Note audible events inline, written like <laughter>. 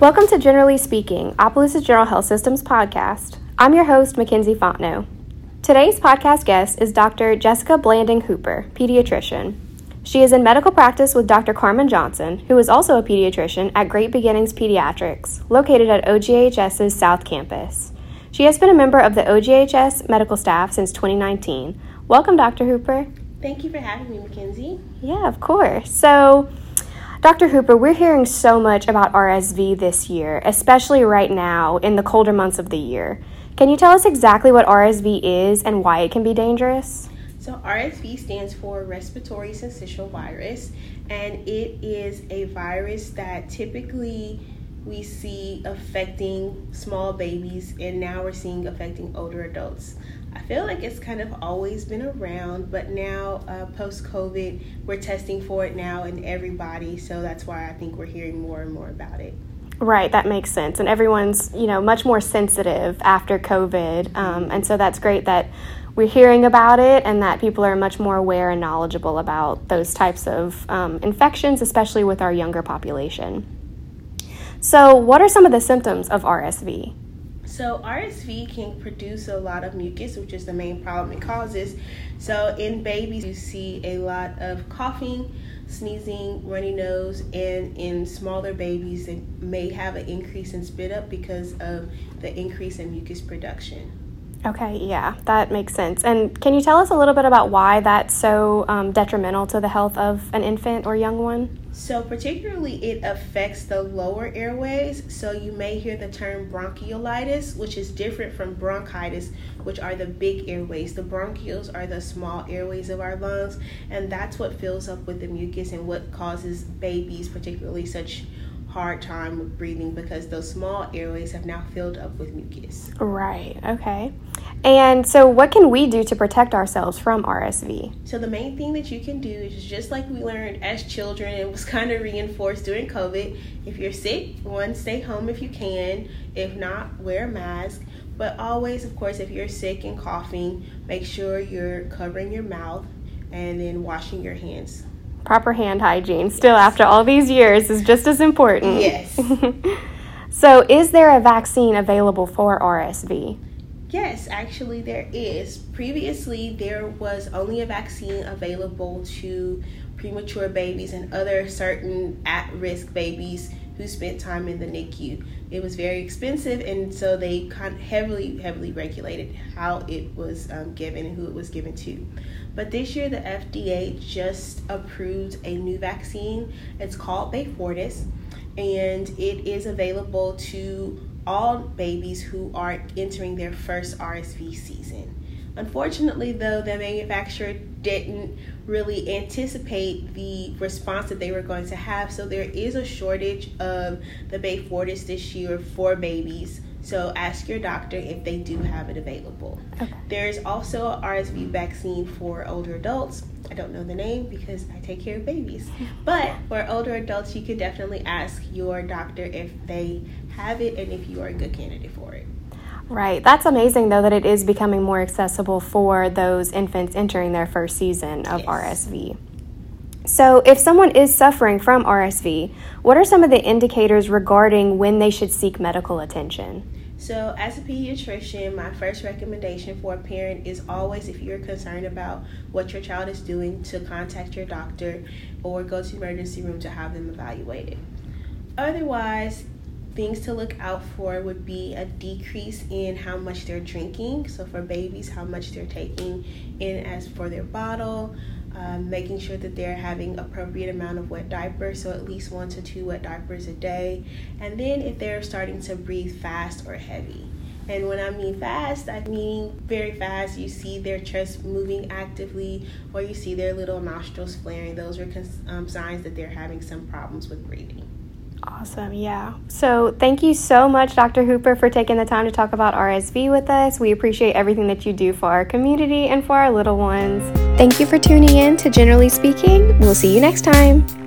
Welcome to Generally Speaking, Opelousas General Health Systems podcast. I'm your host, McKenzie Fontenot. Today's podcast guest is Dr. Jessica Blanding Hooper, pediatrician. She is in medical practice with Dr. Carmen Johnson, who is also a pediatrician at Great Beginnings Pediatrics, located at OGHS's South Campus. She has been a member of the OGHS medical staff since 2019. Welcome, Dr. Hooper. Thank you for having me, McKenzie. Yeah, of course. So, Dr. Hooper, we're hearing so much about RSV this year, especially right now in the colder months of the year. Can you tell us exactly what RSV is and why it can be dangerous? So, RSV stands for respiratory syncytial virus, and it is a virus that typically we see affecting small babies, and now we're seeing affecting older adults. I feel like it's kind of always been around, but now uh, post COVID, we're testing for it now in everybody. So that's why I think we're hearing more and more about it. Right, that makes sense. And everyone's, you know, much more sensitive after COVID. Um, and so that's great that we're hearing about it and that people are much more aware and knowledgeable about those types of um, infections, especially with our younger population. So, what are some of the symptoms of RSV? So RSV can produce a lot of mucus, which is the main problem it causes. So in babies, you see a lot of coughing, sneezing, runny nose, and in smaller babies, they may have an increase in spit up because of the increase in mucus production. Okay, yeah, that makes sense. And can you tell us a little bit about why that's so um, detrimental to the health of an infant or young one? So, particularly, it affects the lower airways. So, you may hear the term bronchiolitis, which is different from bronchitis, which are the big airways. The bronchioles are the small airways of our lungs, and that's what fills up with the mucus and what causes babies, particularly such hard time with breathing because those small airways have now filled up with mucus. Right, okay. And so, what can we do to protect ourselves from RSV? So, the main thing that you can do is just like we learned as children, it was <laughs> kind of reinforced during COVID. If you're sick, one, stay home if you can. If not, wear a mask. But always, of course, if you're sick and coughing, make sure you're covering your mouth and then washing your hands proper hand hygiene still after all these years is just as important. Yes. <laughs> so, is there a vaccine available for RSV? Yes, actually, there is. Previously, there was only a vaccine available to premature babies and other certain at risk babies who spent time in the NICU. It was very expensive, and so they heavily, heavily regulated how it was um, given and who it was given to. But this year, the FDA just approved a new vaccine. It's called Beyfortus, and it is available to all babies who are entering their first RSV season. Unfortunately, though, the manufacturer didn't really anticipate the response that they were going to have, so there is a shortage of the Beyfortus this year for babies. So ask your doctor if they do have it available. Okay. There's also a RSV vaccine for older adults. I don't know the name because I take care of babies. <laughs> But for older adults, you can definitely ask your doctor if they have it and if you are a good candidate for it. Right. That's amazing, though, that it is becoming more accessible for those infants entering their first season of yes. RSV. So, if someone is suffering from RSV, what are some of the indicators regarding when they should seek medical attention? So, as a pediatrician, my first recommendation for a parent is always if you're concerned about what your child is doing, to contact your doctor or go to the emergency room to have them evaluated. Otherwise, things to look out for would be a decrease in how much they're drinking. So, for babies, how much they're taking in as for their bottle, um, making sure that they're having appropriate amount of wet diapers, so at least one to two wet diapers a day. And then if they're starting to breathe fast or heavy. And when I mean fast, I mean very fast. You see their chest moving actively, or you see their little nostrils flaring. Those are um, signs that they're having some problems with breathing. Awesome, yeah. So, thank you so much, Dr. Hooper, for taking the time to talk about RSV with us. We appreciate everything that you do for our community and for our little ones. Thank you for tuning in to Generally Speaking. We'll see you next time.